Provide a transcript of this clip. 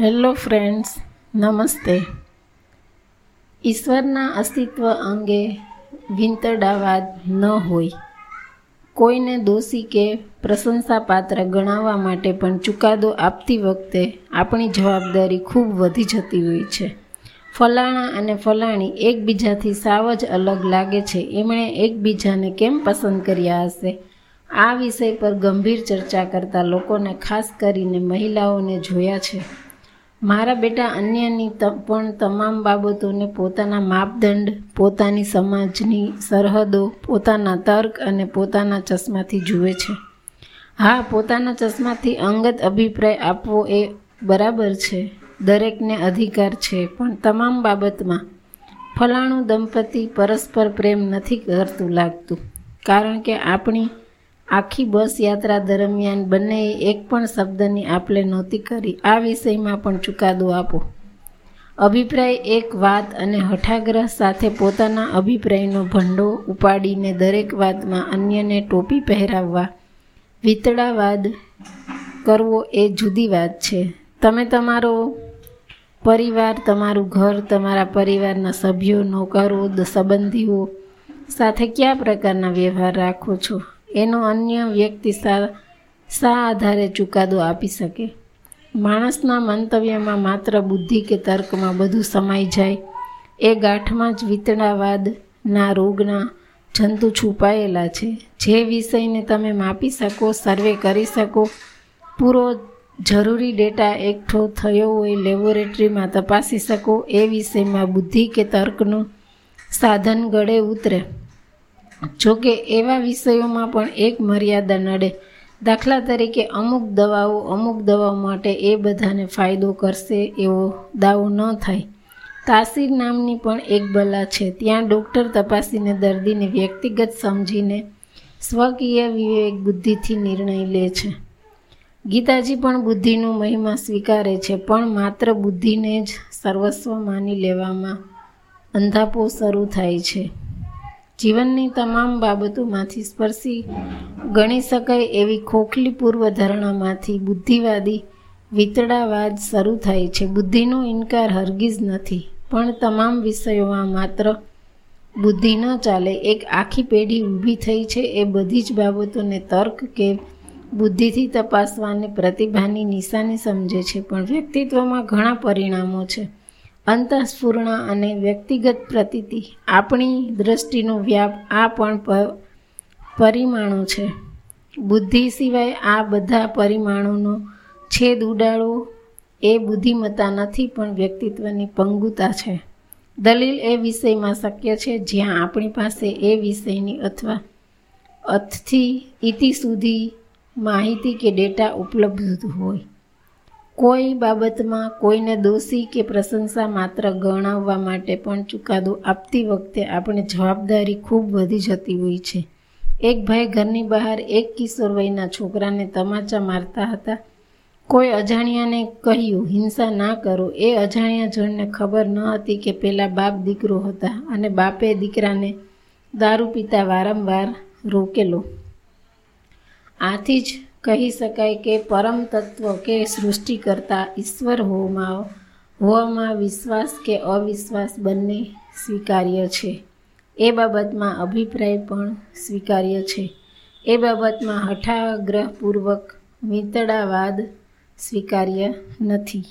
Hello friends નમસ્તે ઈશ્વરના અસ્તિત્વ અંગે વિંતડાવાદ ન હોય. કોઈને દોષી કે પ્રશંસાપાત્ર ગણાવવા માટે પણ ચુકાદો આપતી વખતે આપણી જવાબદારી ખૂબ વધી જતી હોય છે. ફલાણા અને ફલાણી એકબીજાથી સાવ જ અલગ લાગે છે. એમણે એકબીજાને કેમ પસંદ કર્યા હશે? આ વિષય પર ગંભીર ચર્ચા કરતા લોકોને ખાસ કરીને મહિલાઓને જોયા છે. મારા બેટા અન્યની પણ તમામ બાબતોને પોતાના માપદંડ, પોતાની સમાજની સરહદો, પોતાના તર્ક અને પોતાના ચશ્માથી જુએ છે. હા, પોતાના ચશ્માથી અંગત અભિપ્રાય આપવો એ બરાબર છે. દરેકને અધિકાર છે, પણ તમામ બાબતમાં ફલાણું દંપતી પરસ્પર પ્રેમ નથી કરતું લાગતું. કારણ કે આપણી આખી બસ યાત્રા દરમિયાન બંનેએ એક પણ શબ્દની આપલે નહોતી કરી. આ વિષયમાં પણ ચુકાદો આપો. અભિપ્રાય એક વાત અને હઠાગ્રહ સાથે પોતાના અભિપ્રાયનો ભંડો ઉપાડીને દરેક વાતમાં અન્યને ટોપી પહેરાવવા. વિતળાવાદ કરવો એ જુદી વાત છે. તમે તમારો પરિવાર, તમારું ઘર, તમારા પરિવારના સભ્યો નોકરો સંબંધીઓ સાથે કયા પ્રકારના વ્યવહાર રાખો છો? એનો અન્ય વ્યક્તિ સા શા આધારે ચુકાદો આપી શકે. માણસના મંતવ્યમાં માત્ર બુદ્ધિ કે તર્કમાં બધું સમાઈ જાય. એ ગાંઠમાં જ વિતળાવાદના રોગના જંતુ છુપાયેલા છે. જે વિષયને તમે માપી શકો, સર્વે કરી શકો. પૂરો જરૂરી ડેટા એકઠો થયો હોય લેબોરેટરીમાં તપાસી શકો. એ વિષયમાં બુદ્ધિ કે તર્કનું સાધન ગળે ઉતરે. જોકે એવા વિષયોમાં પણ એક મર્યાદા નડે. દાખલા તરીકે અમુક દવાઓ અમુક દવાઓ માટે એ બધાને ફાયદો કરશે એવો દાવો ન થાય. તાસીર નામની પણ એક બલા છે. ત્યાં ડૉક્ટર તપાસીને દર્દીને વ્યક્તિગત સમજીને સ્વકીય વિવેક બુદ્ધિથી નિર્ણય લે છે. ગીતાજી પણ બુદ્ધિનો મહિમા સ્વીકારે છે, પણ માત્ર બુદ્ધિને જ સર્વસ્વ માની લેવામાં અંધાપો શરૂ થાય છે. જીવનની તમામ બાબતોમાંથી સ્પર્શી ગણી શકાય એવી ખોખલી પૂર્વ ધારણામાંથી બુદ્ધિવાદી વિતડાવાદ શરૂ થાય છે. બુદ્ધિનો ઇનકાર હરગીજ નથી, પણ તમામ વિષયોમાં માત્ર બુદ્ધિ ન ચાલે, એક આખી પેઢી ઊભી થઈ છે. એ બધી જ બાબતોને તર્ક કે બુદ્ધિથી તપાસવાને પ્રતિભાની નિશાની સમજે છે, પણ વ્યક્તિત્વમાં ઘણા પરિણામો છે. અંતઃસ્ફૂર્ણા અને વ્યક્તિગત પ્રતીતિ આપણી દ્રષ્ટિનો વ્યાપ આ પણ પરિમાણો છે. બુદ્ધિ સિવાય આ બધા પરિમાણોનો છેદ ઉડાડવો એ બુદ્ધિમત્તા નથી, પણ વ્યક્તિત્વની પંગુતા છે. દલીલ એ વિષયમાં શક્ય છે, જ્યાં આપણી પાસે એ વિષયની અથવા અથથી ઇતિ સુધી માહિતી કે ડેટા ઉપલબ્ધ હોય. કોઈ બાબતમાં કોઈને દોષી કે પ્રશંસા માત્ર ગણાવવા માટે પણ ચુકાદો આપતી વખતે આપણે જવાબદારી ખૂબ વધી જતી હોય છે. એક ભાઈ ઘરની બહાર એક કિશોર વયના છોકરાને તમાચા મારતા હતા. કોઈ અજાણ્યાને કહ્યું, હિંસા ના કરો. એ અજાણ્યા જણને ખબર ન હતી કે પેલા બાપ દીકરો હતા અને બાપે દીકરાને દારૂ પીતા વારંવાર રોકેલો. આથી જ કહી શકાય કે પરમ તત્વ કે સૃષ્ટિ કરતા ઈશ્વર હોવામાં હોવામાં વિશ્વાસ કે અવિશ્વાસ બંને સ્વીકાર્ય છે. એ બાબતમાં અભિપ્રાય પણ સ્વીકાર્ય છે. એ બાબતમાં હઠાગ્રહપૂર્વક વીંતળાવાદ સ્વીકાર્ય નથી.